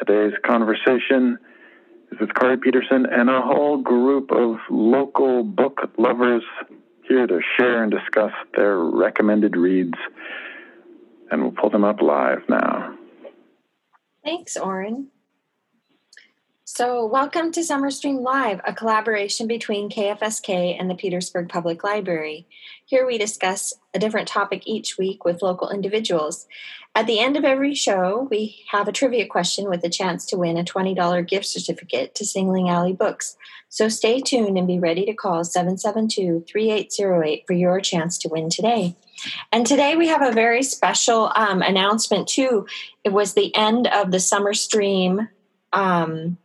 Today's conversation is with Corey Peterson and a whole group of local book lovers here to share and discuss their recommended reads. And we'll pull them up live now. Thanks, Oren. So, welcome to Summer Stream Live, a collaboration between KFSK and the Petersburg Public Library. Here we discuss a different topic each week with local individuals. At the end of every show, we have a trivia question with a chance to win a $20 gift certificate to Sing Lee Alley Books. So stay tuned and be ready to call 772 3808 for your chance to win today. And today we have a very special um, announcement, too. It was the end of the Summer Stream. Um,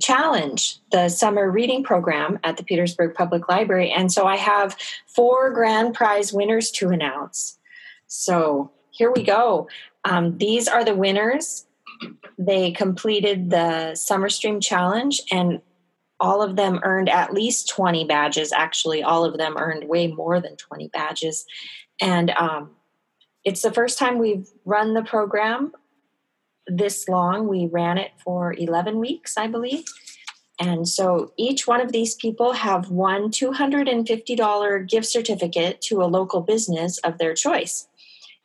challenge the summer reading program at the Petersburg Public Library. And so I have four grand prize winners to announce. So here we go. Um, these are the winners. They completed the Summer Stream Challenge, and all of them earned at least 20 badges. Actually, all of them earned way more than 20 badges. And um, it's the first time we've run the program this long. We ran it for 11 weeks, I believe. And so each one of these people have one $250 gift certificate to a local business of their choice.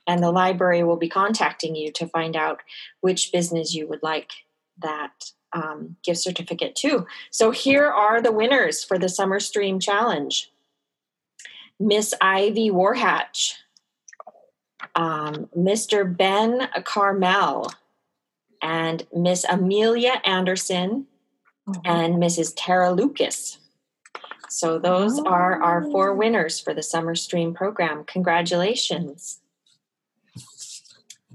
And the library will be contacting you to find out which business you would like that um, gift certificate to. So here are the winners for the Summer Stream Challenge Miss Ivy Warhatch, um, Mr. Ben Carmel, and Miss Amelia Anderson mm-hmm. and Mrs. Tara Lucas. So those oh. are our four winners for the summer stream program. Congratulations.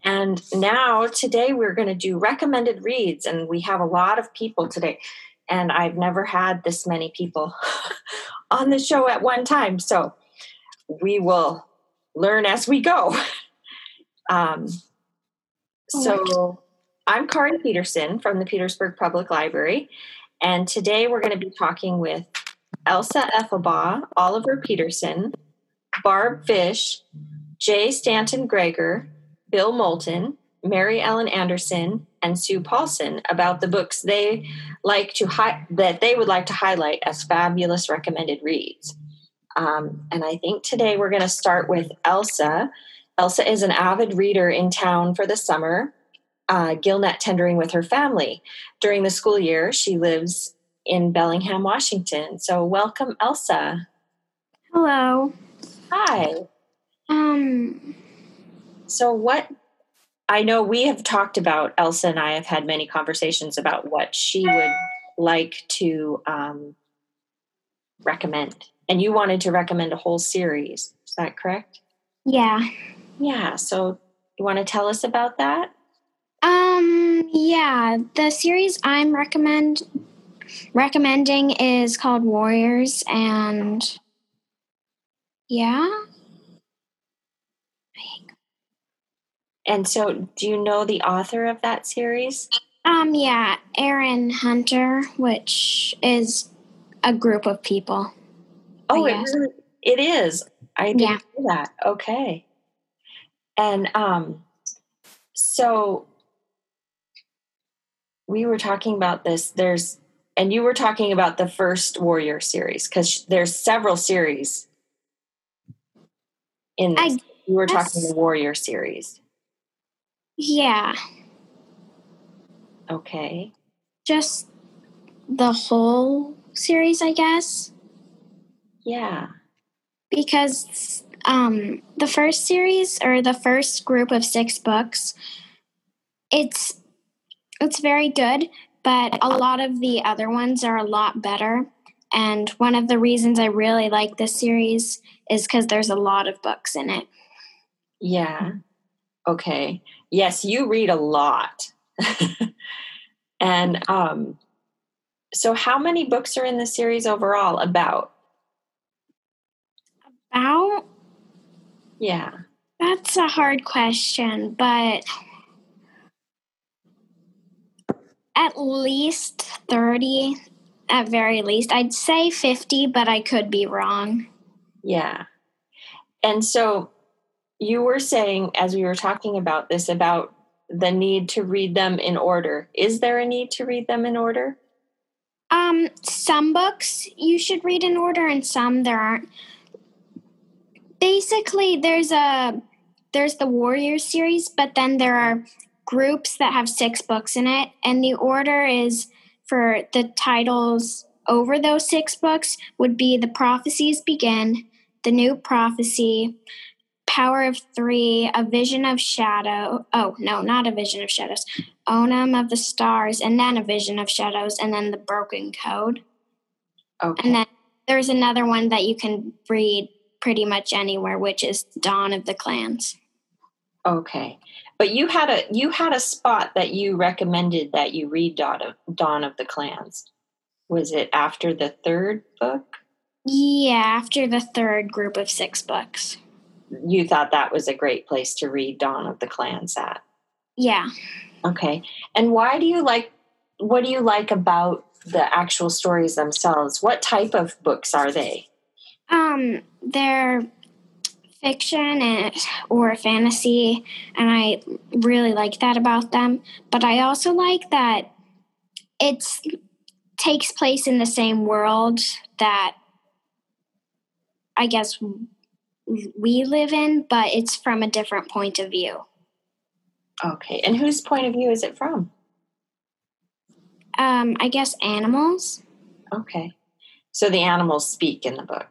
And now today we're going to do recommended reads and we have a lot of people today and I've never had this many people on the show at one time. So we will learn as we go. Um, so I'm Kari Peterson from the Petersburg Public Library, and today we're going to be talking with Elsa Effelbaugh, Oliver Peterson, Barb Fish, Jay Stanton Greger, Bill Moulton, Mary Ellen Anderson, and Sue Paulson about the books they like to hi- that they would like to highlight as fabulous recommended reads. Um, and I think today we're going to start with Elsa. Elsa is an avid reader in town for the summer uh, Gillnet tendering with her family. During the school year, she lives in Bellingham, Washington. So, welcome, Elsa. Hello. Hi. Um. So, what I know we have talked about, Elsa and I have had many conversations about what she would like to um, recommend. And you wanted to recommend a whole series. Is that correct? Yeah. Yeah. So, you want to tell us about that? Um, yeah, the series I'm recommend recommending is called Warriors, and yeah. And so, do you know the author of that series? Um, yeah, Erin Hunter, which is a group of people. Oh, it, really, it is. I didn't yeah. know that. Okay. And um, so we were talking about this. There's, and you were talking about the first Warrior series because there's several series in this. I you were talking the Warrior series. Yeah. Okay. Just the whole series, I guess. Yeah. Because um, the first series or the first group of six books, it's it's very good, but a lot of the other ones are a lot better. And one of the reasons I really like this series is because there's a lot of books in it. Yeah. Okay. Yes, you read a lot. and um, so, how many books are in the series overall? About? About? Yeah. That's a hard question, but At least 30, at very least. I'd say 50, but I could be wrong. Yeah. And so you were saying, as we were talking about this, about the need to read them in order. Is there a need to read them in order? Um, some books you should read in order, and some there aren't. Basically, there's a there's the Warrior series, but then there are groups that have six books in it, and the order is for the titles over those six books would be The Prophecies Begin, The New Prophecy, Power of Three, A Vision of Shadow. Oh, no, not A Vision of Shadows. Omen of the Stars, and then A Vision of Shadows, and then The Broken Code. Okay. And then there's another one that you can read pretty much anywhere, which is Dawn of the Clans. Okay. But you had a you had a spot that you recommended that you read Dawn of, Dawn of the Clans. Was it after the third book? Yeah, after the third group of six books. You thought that was a great place to read Dawn of the Clans at. Yeah. Okay. And why do you like what do you like about the actual stories themselves? What type of books are they? Um, they're fiction and, or fantasy, and I really like that about them. But I also like that it's takes place in the same world that I guess we live in, but it's from a different point of view. Okay. And whose point of view is it from? Um, I guess animals. Okay. So the animals speak in the book.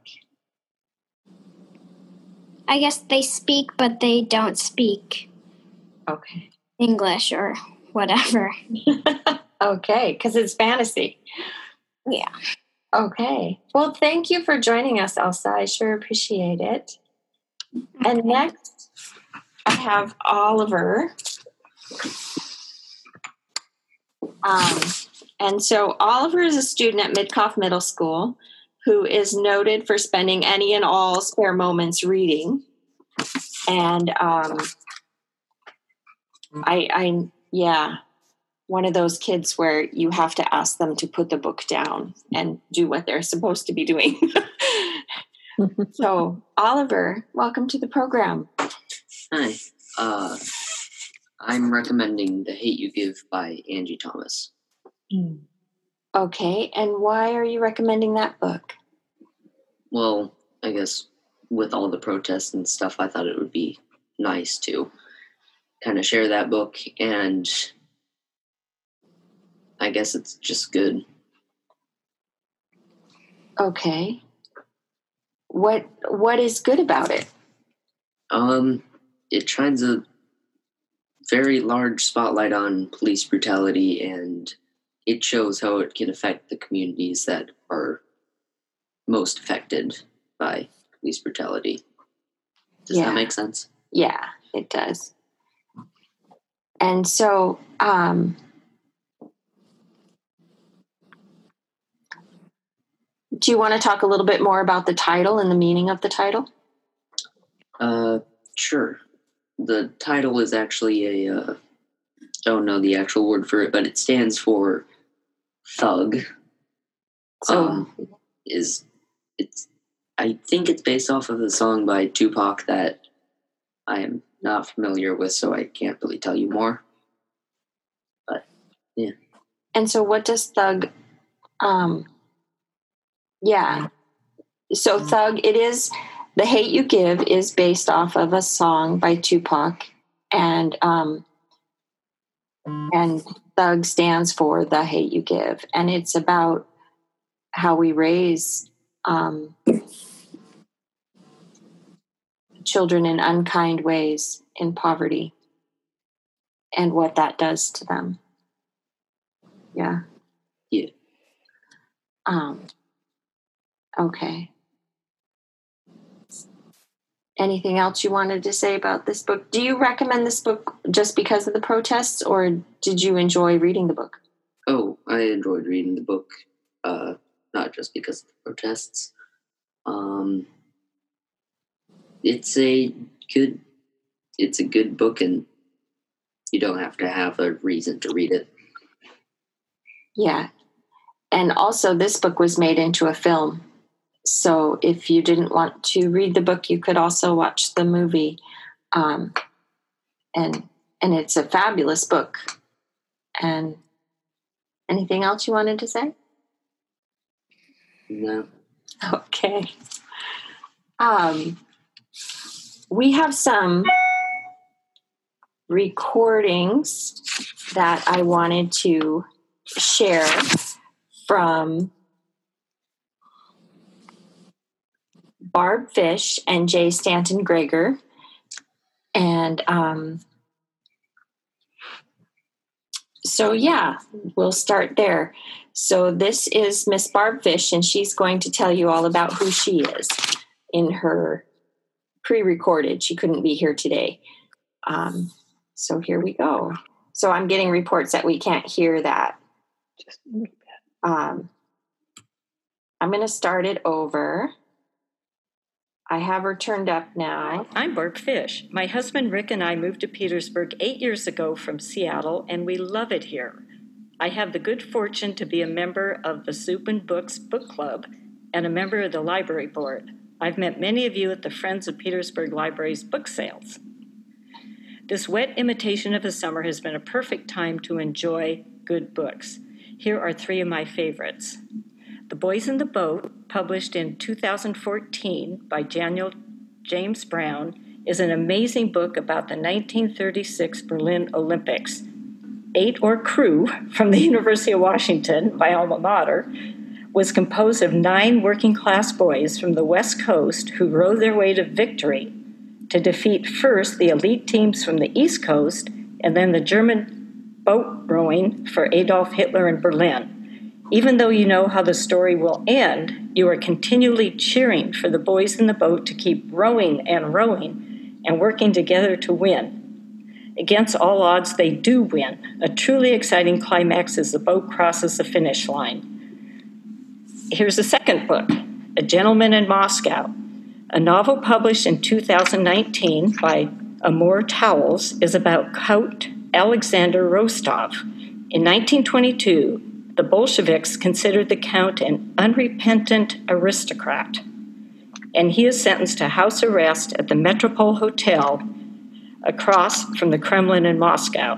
I guess they speak, but they don't speak Okay. English or whatever. okay, because it's fantasy. Yeah. Okay. Well, thank you for joining us, Elsa. I sure appreciate it. And next, I have Oliver. Um, and so Oliver is a student at Mitkof Middle School who is noted for spending any and all spare moments reading. And um, I, I, yeah, one of those kids where you have to ask them to put the book down and do what they're supposed to be doing. so, Oliver, welcome to the program. Hi. Uh, I'm recommending The Hate You Give by Angie Thomas. Okay, and why are you recommending that book? Well, I guess with all the protests and stuff, I thought it would be nice to kind of share that book, and I guess it's just good. Okay. What what is good about it? Um, it shines a very large spotlight on police brutality, and it shows how it can affect the communities that are most affected by police brutality. Does Yeah. that make sense? Yeah, it does. And so, um, do you want to talk a little bit more about the title and the meaning of the title? Uh, sure. The title is actually a, uh, don't know the actual word for it, but it stands for thug. So, Um, is it's I think it's based off of a song by Tupac that I am not familiar with, so I can't really tell you more. But yeah. And so, what does thug? Um, yeah. So, thug. It is the hate you give is based off of a song by Tupac, and um, and thug stands for the hate you give, and it's about how we raise um, children in unkind ways in poverty and what that does to them. Yeah. Yeah. Um, okay. Anything else you wanted to say about this book? Do you recommend this book just because of the protests, or did you enjoy reading the book? Oh, I enjoyed reading the book, uh, not just because of the protests. Um, it's a good, it's a good book, and you don't have to have a reason to read it. Yeah. And also, this book was made into a film. So if you didn't want to read the book, you could also watch the movie. Um, and and it's a fabulous book. And anything else you wanted to say? No. Okay. Um, we have some recordings that I wanted to share from Barb Fish and Jay Stanton Greger. And um, so, yeah, we'll start there. So, this is Miss Barb Fish, and she's going to tell you all about who she is in her pre recorded. She couldn't be here today. Um, so, here we go. So, I'm getting reports that we can't hear that. Just um, I'm going to start it over. I have her turned up now. I'm Barb Fish. My husband Rick and I moved to Petersburg eight years ago from Seattle, and we love it here. I have the good fortune to be a member of the Soup and Books Book Club and a member of the library board. I've met many of you at the Friends of Petersburg Library's book sales. This wet imitation of a summer has been a perfect time to enjoy good books. Here are three of my favorites. The Boys in the Boat, published in 2014 by Daniel James Brown, is an amazing book about the 1936 Berlin Olympics. Eight oar Crew from the University of Washington, my alma mater, was composed of nine working class boys from the West Coast who rowed their way to victory to defeat first the elite teams from the East Coast and then the German boat rowing for Adolf Hitler in Berlin. Even though you know how the story will end, you are continually cheering for the boys in the boat to keep rowing and rowing and working together to win. Against all odds, they do win. A truly exciting climax as the boat crosses the finish line. Here's the second book A Gentleman in Moscow. A novel published in 2019 by Amor Towles is about Count Alexander Rostov. In 1922, the Bolsheviks considered the Count an unrepentant aristocrat, and he is sentenced to house arrest at the Metropole Hotel across from the Kremlin in Moscow.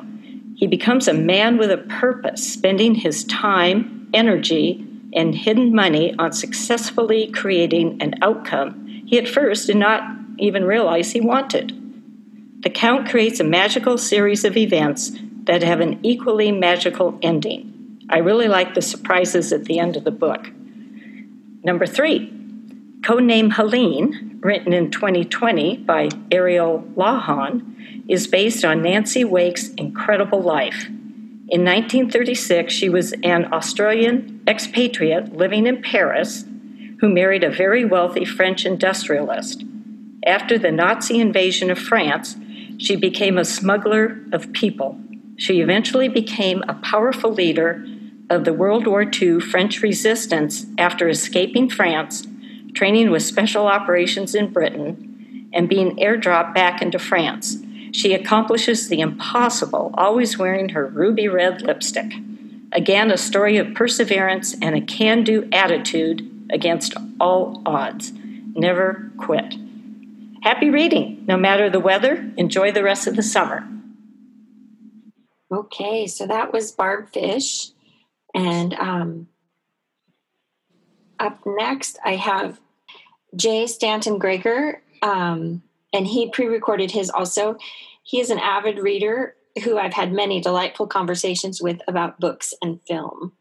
He becomes a man with a purpose, spending his time, energy, and hidden money on successfully creating an outcome he at first did not even realize he wanted. The Count creates a magical series of events that have an equally magical ending. I really like the surprises at the end of the book. Number three, Codename Helene, written in 2020 by Ariel Lawhon, is based on Nancy Wake's incredible life. In 1936, she was an Australian expatriate living in Paris who married a very wealthy French industrialist. After the Nazi invasion of France, she became a smuggler of people. She eventually became a powerful leader of the World War II French resistance after escaping France, training with special operations in Britain, and being airdropped back into France. She accomplishes the impossible, always wearing her ruby red lipstick. Again, a story of perseverance and a can do attitude against all odds. Never quit. Happy reading. No matter the weather, enjoy the rest of the summer. Okay, so that was Barb Fish. And um, up next, I have Jay Stanton Greger, um, and he pre recorded his also. He is an avid reader who I've had many delightful conversations with about books and film.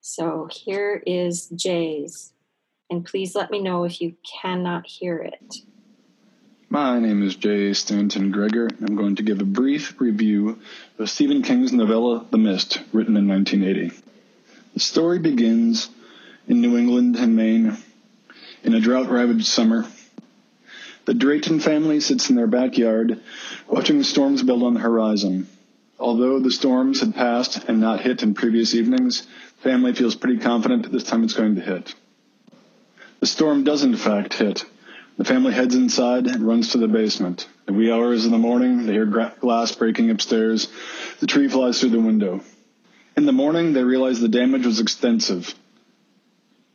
So here is Jay's, and please let me know if you cannot hear it. My name is Jay Stanton Greger. And I'm going to give a brief review of Stephen King's novella The Mist, written in 1980. The story begins in New England and Maine in a drought ravaged summer. The Drayton family sits in their backyard watching the storms build on the horizon. Although the storms had passed and not hit in previous evenings, the family feels pretty confident that this time it's going to hit. The storm does in fact hit, the family heads inside and runs to the basement. The wee hours of the morning, they hear glass breaking upstairs. The tree flies through the window. In the morning, they realize the damage was extensive.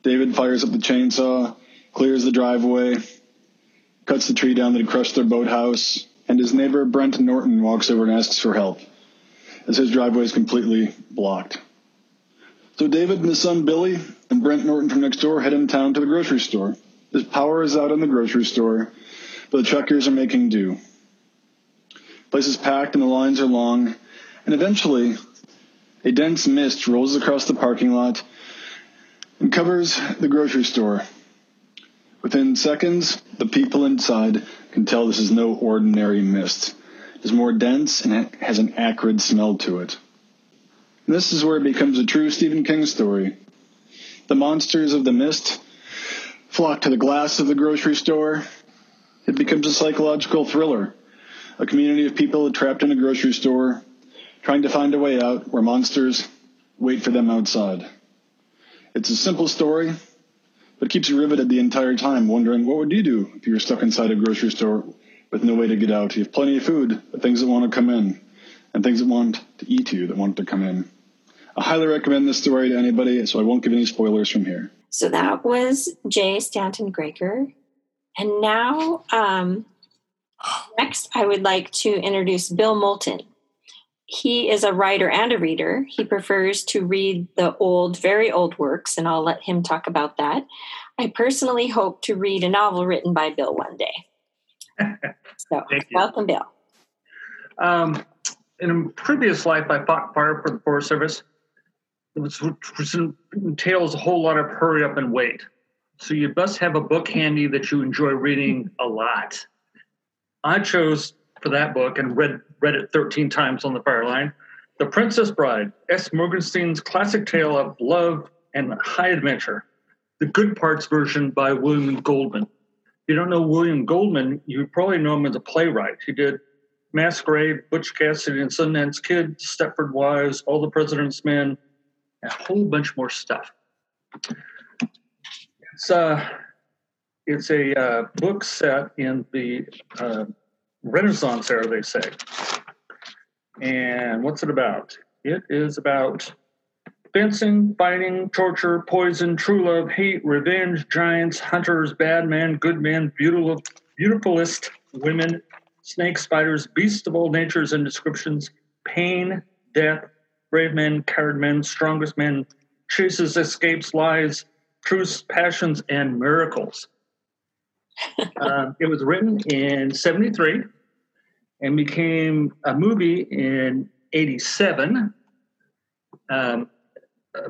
David fires up the chainsaw, clears the driveway, cuts the tree down that had crushed their boathouse, and his neighbor Brent Norton walks over and asks for help, as his driveway is completely blocked. So David and his son Billy and Brent Norton from next door head in town to the grocery store. His power is out in the grocery store, but the truckers are making do. Place is packed and the lines are long, and eventually a dense mist rolls across the parking lot and covers the grocery store. Within seconds, the people inside can tell this is no ordinary mist. It is more dense and it has an acrid smell to it. And this is where it becomes a true Stephen King story. The monsters of the mist flock to the glass of the grocery store. It becomes a psychological thriller. A community of people trapped in a grocery store trying to find a way out where monsters wait for them outside. It's a simple story, but keeps you riveted the entire time, wondering what would you do if you were stuck inside a grocery store with no way to get out? You have plenty of food, but things that want to come in, and things that want to eat you that want to come in. I highly recommend this story to anybody, so I won't give any spoilers from here. So that was Jay Stanton Gregor. And now, um, next, I would like to introduce Bill Moulton. He is a writer and a reader. He prefers to read the old, very old works, and I'll let him talk about that. I personally hope to read a novel written by Bill one day. So, welcome, Bill. Um, in a previous life, I fought fire for the Forest Service. Which entails a whole lot of hurry up and wait. So you must have a book handy that you enjoy reading a lot. I chose for that book and read read it 13 times on the fire line. The Princess Bride, S. Morgenstern's classic tale of love and high adventure. The Good Parts version by William Goldman. If you don't know William Goldman, you probably know him as a playwright. He did Masquerade, Butch Cassidy and Sundance Kid, Stepford Wives, All the President's Men, a whole bunch more stuff. It's, uh, it's a uh, book set in the uh, Renaissance era, they say. And what's it about? It is about fencing, fighting, torture, poison, true love, hate, revenge, giants, hunters, bad men, good men, beautiful, beautifulest women, snakes, spiders, beasts of all natures and descriptions, pain, death, brave men, coward men, strongest men, chases, escapes, lies, truths, passions, and miracles. uh, it was written in 73 and became a movie in 87. Um, uh,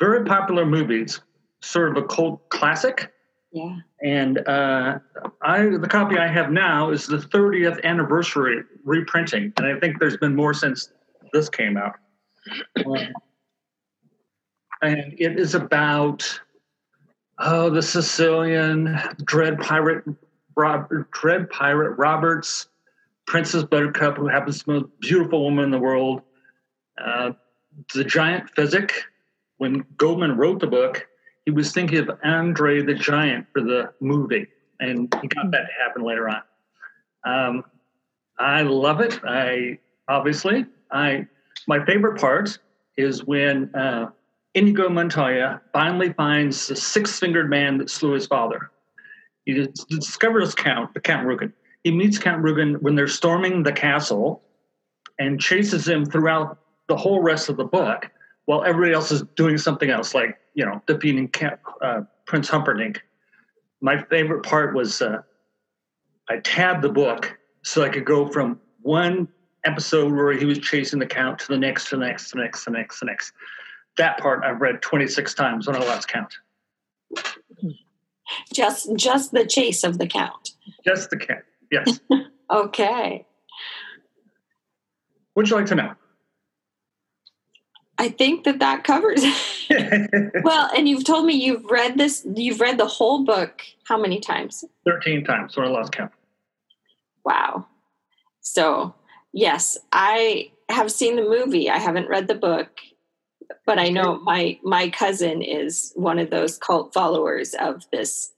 very popular movies, sort of a cult classic. Yeah. And uh, I, the copy I have now is the 30th anniversary reprinting, and I think there's been more since this came out. Um, and it is about oh the Sicilian dread pirate Rob, dread pirate Roberts, Princess Buttercup, who happens to be the most beautiful woman in the world. Uh, the giant Fezzik. When Goldman wrote the book, he was thinking of Andre the Giant for the movie, and he got that to happen later on. Um, I love it. I obviously I my favorite part is when uh, Inigo Montoya finally finds the six-fingered man that slew his father. He discovers Count, Count Rugen. He meets Count Rugen when they're storming the castle and chases him throughout the whole rest of the book while everybody else is doing something else, like, you know, defeating uh, Prince Humperdinck. My favorite part was uh, I tabbed the book so I could go from one episode where he was chasing the count to the next, to the next, to the next, to the next, to the next. That part I've read 26 times when I lost count. Just just the chase of the count. Just the count. Yes. Okay. Would you like to know? I think that that covers it. well, and you've told me you've read this, you've read the whole book how many times? 13 times when I lost count. Wow. So, yes, I have seen the movie. I haven't read the book, but I know my my cousin is one of those cult followers of this.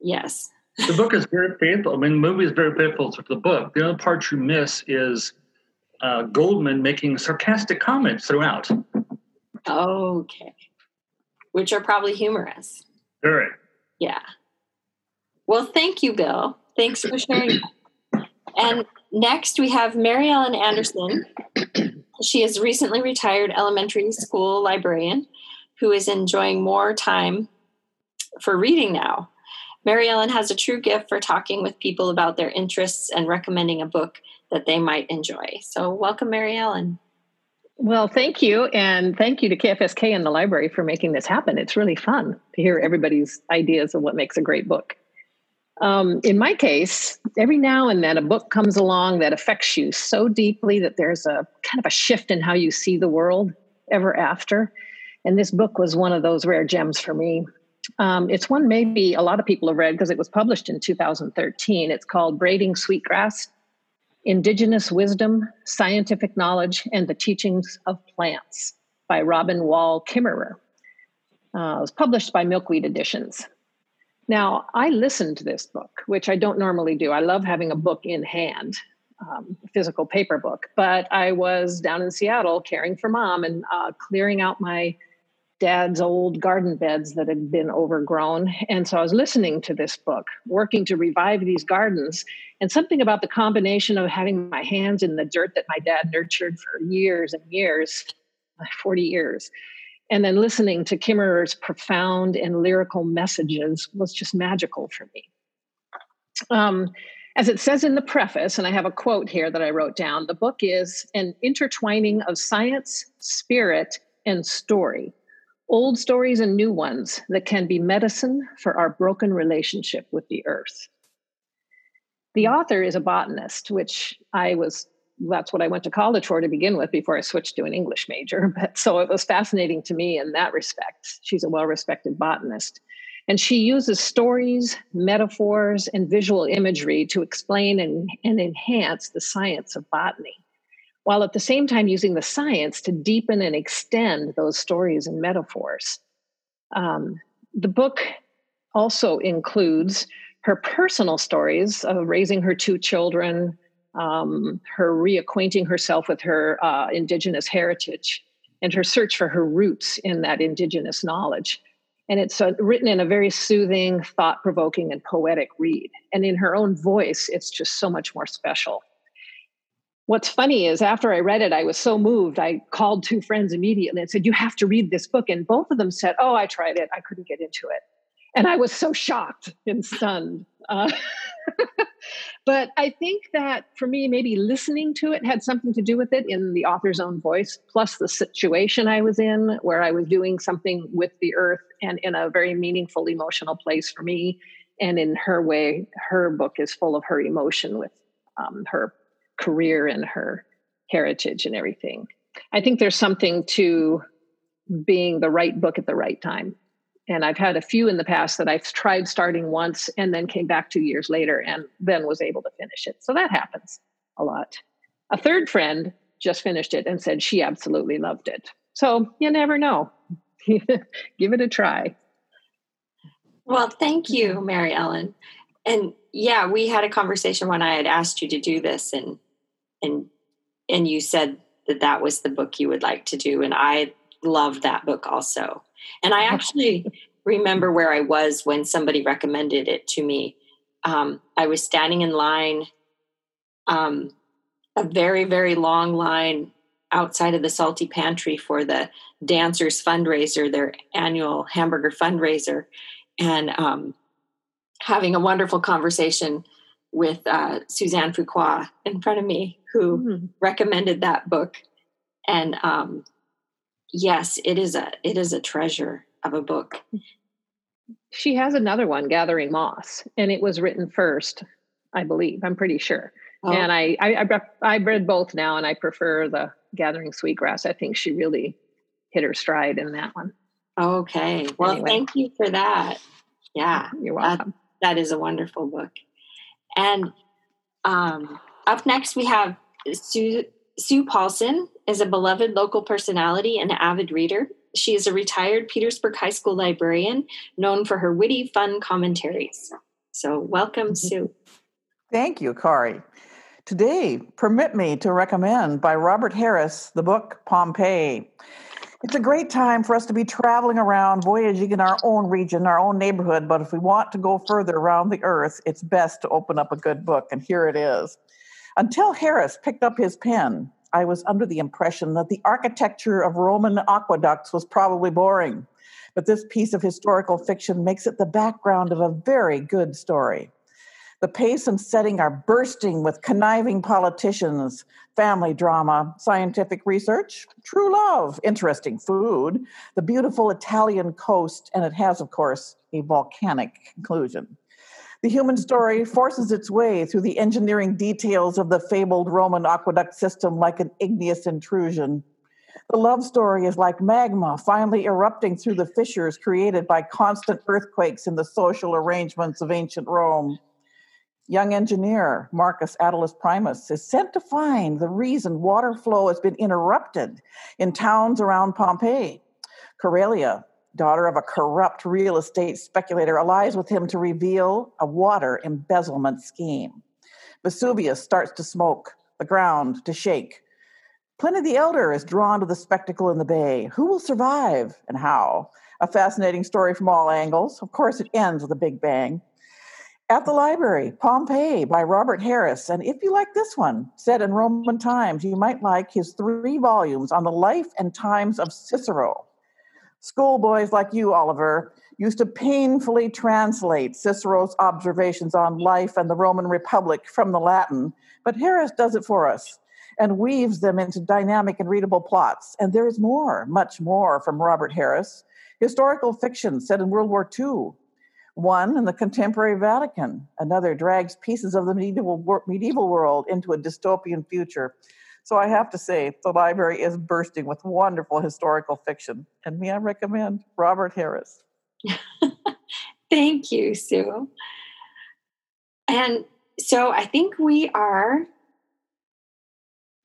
Yes. the book is very faithful. I mean, the movie is very faithful to the book. The only part you miss is uh, Goldman making sarcastic comments throughout. Okay. Which are probably humorous. Very. Yeah. Well, thank you, Bill. Thanks for sharing. and next, we have Mary Ellen Anderson. she is recently retired elementary school librarian who is enjoying more time for reading now. Mary Ellen has a true gift for talking with people about their interests and recommending a book that they might enjoy. So, welcome, Mary Ellen. Well, thank you. And thank you to KFSK and the library for making this happen. It's really fun to hear everybody's ideas of what makes a great book. Um, in my case, every now and then a book comes along that affects you so deeply that there's a kind of a shift in how you see the world ever after. And this book was one of those rare gems for me. Um, it's one maybe a lot of people have read because it was published in 2013. It's called Braiding Sweetgrass Indigenous Wisdom, Scientific Knowledge, and the Teachings of Plants by Robin Wall Kimmerer. Uh, it was published by Milkweed Editions. Now, I listened to this book, which I don't normally do. I love having a book in hand, um, a physical paper book, but I was down in Seattle caring for mom and uh, clearing out my dad's old garden beds that had been overgrown. And so I was listening to this book, working to revive these gardens. And something about the combination of having my hands in the dirt that my dad nurtured for years and years 40 years and then listening to Kimmerer's profound and lyrical messages was just magical for me. Um, as it says in the preface, and I have a quote here that I wrote down the book is an intertwining of science, spirit, and story old stories and new ones that can be medicine for our broken relationship with the earth. The author is a botanist, which I was that's what I went to college for to begin with before I switched to an English major. But so it was fascinating to me in that respect. She's a well respected botanist. And she uses stories, metaphors, and visual imagery to explain and, and enhance the science of botany while at the same time using the science to deepen and extend those stories and metaphors. Um, the book also includes her personal stories of raising her two children, um, her reacquainting herself with her uh, Indigenous heritage, and her search for her roots in that Indigenous knowledge. And it's uh, written in a very soothing, thought provoking, and poetic read. And in her own voice, it's just so much more special what's funny is after I read it, I was so moved. I called two friends immediately and said, You have to read this book. And both of them said, Oh, I tried it. I couldn't get into it. And I was so shocked and stunned. Uh, but I think that for me, maybe listening to it had something to do with it in the author's own voice, plus the situation I was in, where I was doing something with the earth and in a very meaningful emotional place for me. And in her way, her book is full of her emotion with um, her career and her heritage and everything. I think there's something to being the right book at the right time. And I've had a few in the past that I've tried starting once and then came back two years later and then was able to finish it. So that happens a lot. A third friend just finished it and said she absolutely loved it. So you never know. Give it a try. Well, thank you, Mary Ellen. And yeah, we had a conversation when I had asked you to do this, and and and you said that that was the book you would like to do and i love that book also and i actually remember where i was when somebody recommended it to me um, i was standing in line um, a very very long line outside of the salty pantry for the dancers fundraiser their annual hamburger fundraiser and um, having a wonderful conversation with uh, Suzanne Fuqua in front of me, who mm-hmm. recommended that book. And um, yes, it is a it is a treasure of a book. She has another one, Gathering Moss, and it was written first, I believe. I'm pretty sure. Oh. And I, I I I read both now, and I prefer the Gathering Sweetgrass. I think she really hit her stride in that one. Okay. Well, anyway. thank you for that. Yeah, you're welcome. that, that is a wonderful book. And um, up next, we have Sue, Sue Paulson is a beloved local personality and avid reader. She is a retired Petersburg High School librarian known for her witty, fun commentaries. So, welcome, mm-hmm. Sue. Thank you, Kari. Today, permit me to recommend by Robert Harris the book Pompeii. It's a great time for us to be traveling around, voyaging in our own region, our own neighborhood. But if we want to go further around the earth, it's best to open up a good book. And here it is. Until Harris picked up his pen, I was under the impression that the architecture of Roman aqueducts was probably boring. But this piece of historical fiction makes it the background of a very good story. The pace and setting are bursting with conniving politicians, family drama, scientific research, true love, interesting food, the beautiful Italian coast, and it has, of course, a volcanic conclusion. The human story forces its way through the engineering details of the fabled Roman aqueduct system like an igneous intrusion. The love story is like magma finally erupting through the fissures created by constant earthquakes in the social arrangements of ancient Rome. Young engineer Marcus Attalus Primus is sent to find the reason water flow has been interrupted in towns around Pompeii. Corelia, daughter of a corrupt real estate speculator, allies with him to reveal a water embezzlement scheme. Vesuvius starts to smoke, the ground to shake. Pliny the Elder is drawn to the spectacle in the bay. Who will survive and how? A fascinating story from all angles. Of course, it ends with a big bang. At the library, Pompeii by Robert Harris. And if you like this one, set in Roman times, you might like his three volumes on the life and times of Cicero. Schoolboys like you, Oliver, used to painfully translate Cicero's observations on life and the Roman Republic from the Latin, but Harris does it for us and weaves them into dynamic and readable plots. And there is more, much more from Robert Harris. Historical fiction set in World War II, one in the contemporary Vatican, another drags pieces of the medieval, medieval world into a dystopian future. So I have to say, the library is bursting with wonderful historical fiction. And may I recommend Robert Harris? Thank you, Sue. And so I think we are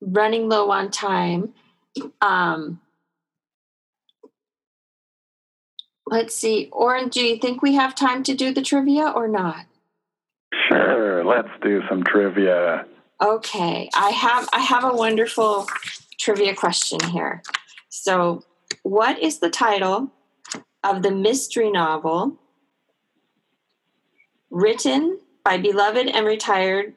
running low on time. Um, Let's see. Oren, do you think we have time to do the trivia or not? Sure, let's do some trivia. Okay. I have I have a wonderful trivia question here. So, what is the title of the mystery novel written by beloved and retired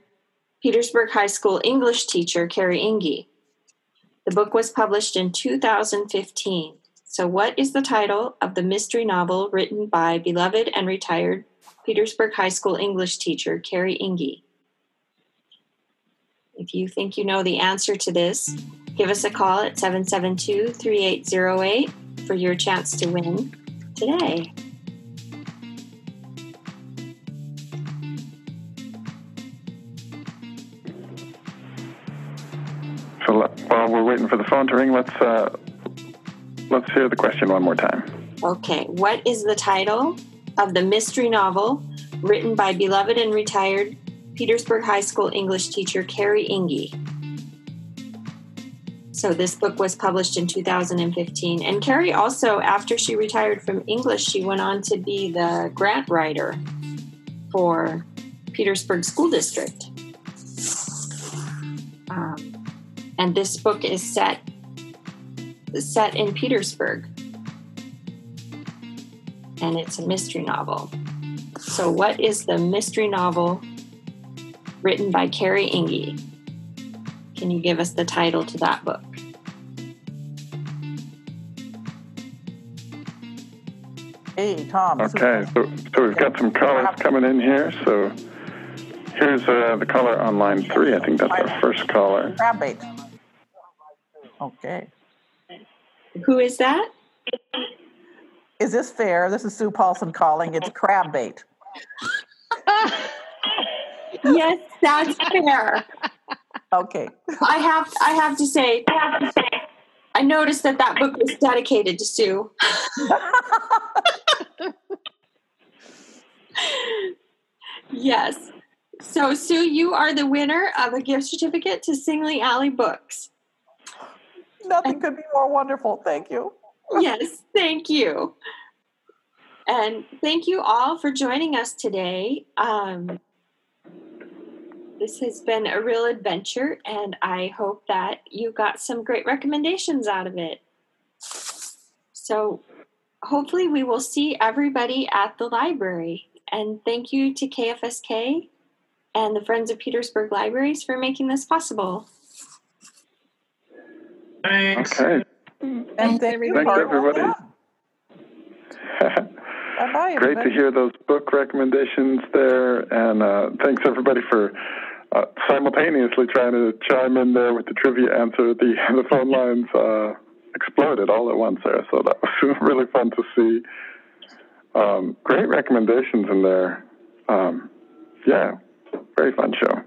Petersburg High School English teacher Carrie Ingey? The book was published in 2015. So, what is the title of the mystery novel written by beloved and retired Petersburg High School English teacher Carrie Ingey? If you think you know the answer to this, give us a call at 772 3808 for your chance to win today. So while we're waiting for the phone to ring, let's uh, let's hear the question one more time. Okay. What is the title of the mystery novel written by beloved and retired Petersburg High School English teacher Carrie Inge. So this book was published in 2015. And Carrie also, after she retired from English, she went on to be the grant writer for Petersburg School District. Um, and this book is set set in Petersburg. And it's a mystery novel. So, what is the mystery novel written by Carrie Ingey? Can you give us the title to that book? Hey, Tom. Okay, so, so we've got some callers coming in here. So here's uh, the caller on line three. I think that's our first caller. Crab bait. Okay. Who is that? Is this fair? This is Sue Paulson calling. It's crab bait. yes, that's fair. Okay. I have I have to say I noticed that that book was dedicated to Sue. yes. So Sue, you are the winner of a gift certificate to Sing Lee Alley Books. Nothing could be more wonderful. Thank you. yes, thank you. And thank you all for joining us today. Um, this has been a real adventure, and I hope that you got some great recommendations out of it. So, hopefully, we will see everybody at the library. And thank you to KFSK and the Friends of Petersburg Libraries for making this possible. Thanks. Okay. Mm-hmm. Thanks, everybody. you, Thanks, Carl. everybody. Bye-bye. Great to hear those book recommendations there, and uh, thanks everybody for uh, simultaneously trying to chime in there with the trivia answer. The the phone lines uh, exploded all at once there, so that was really fun to see. Um, great recommendations in there. Um, yeah, very fun show.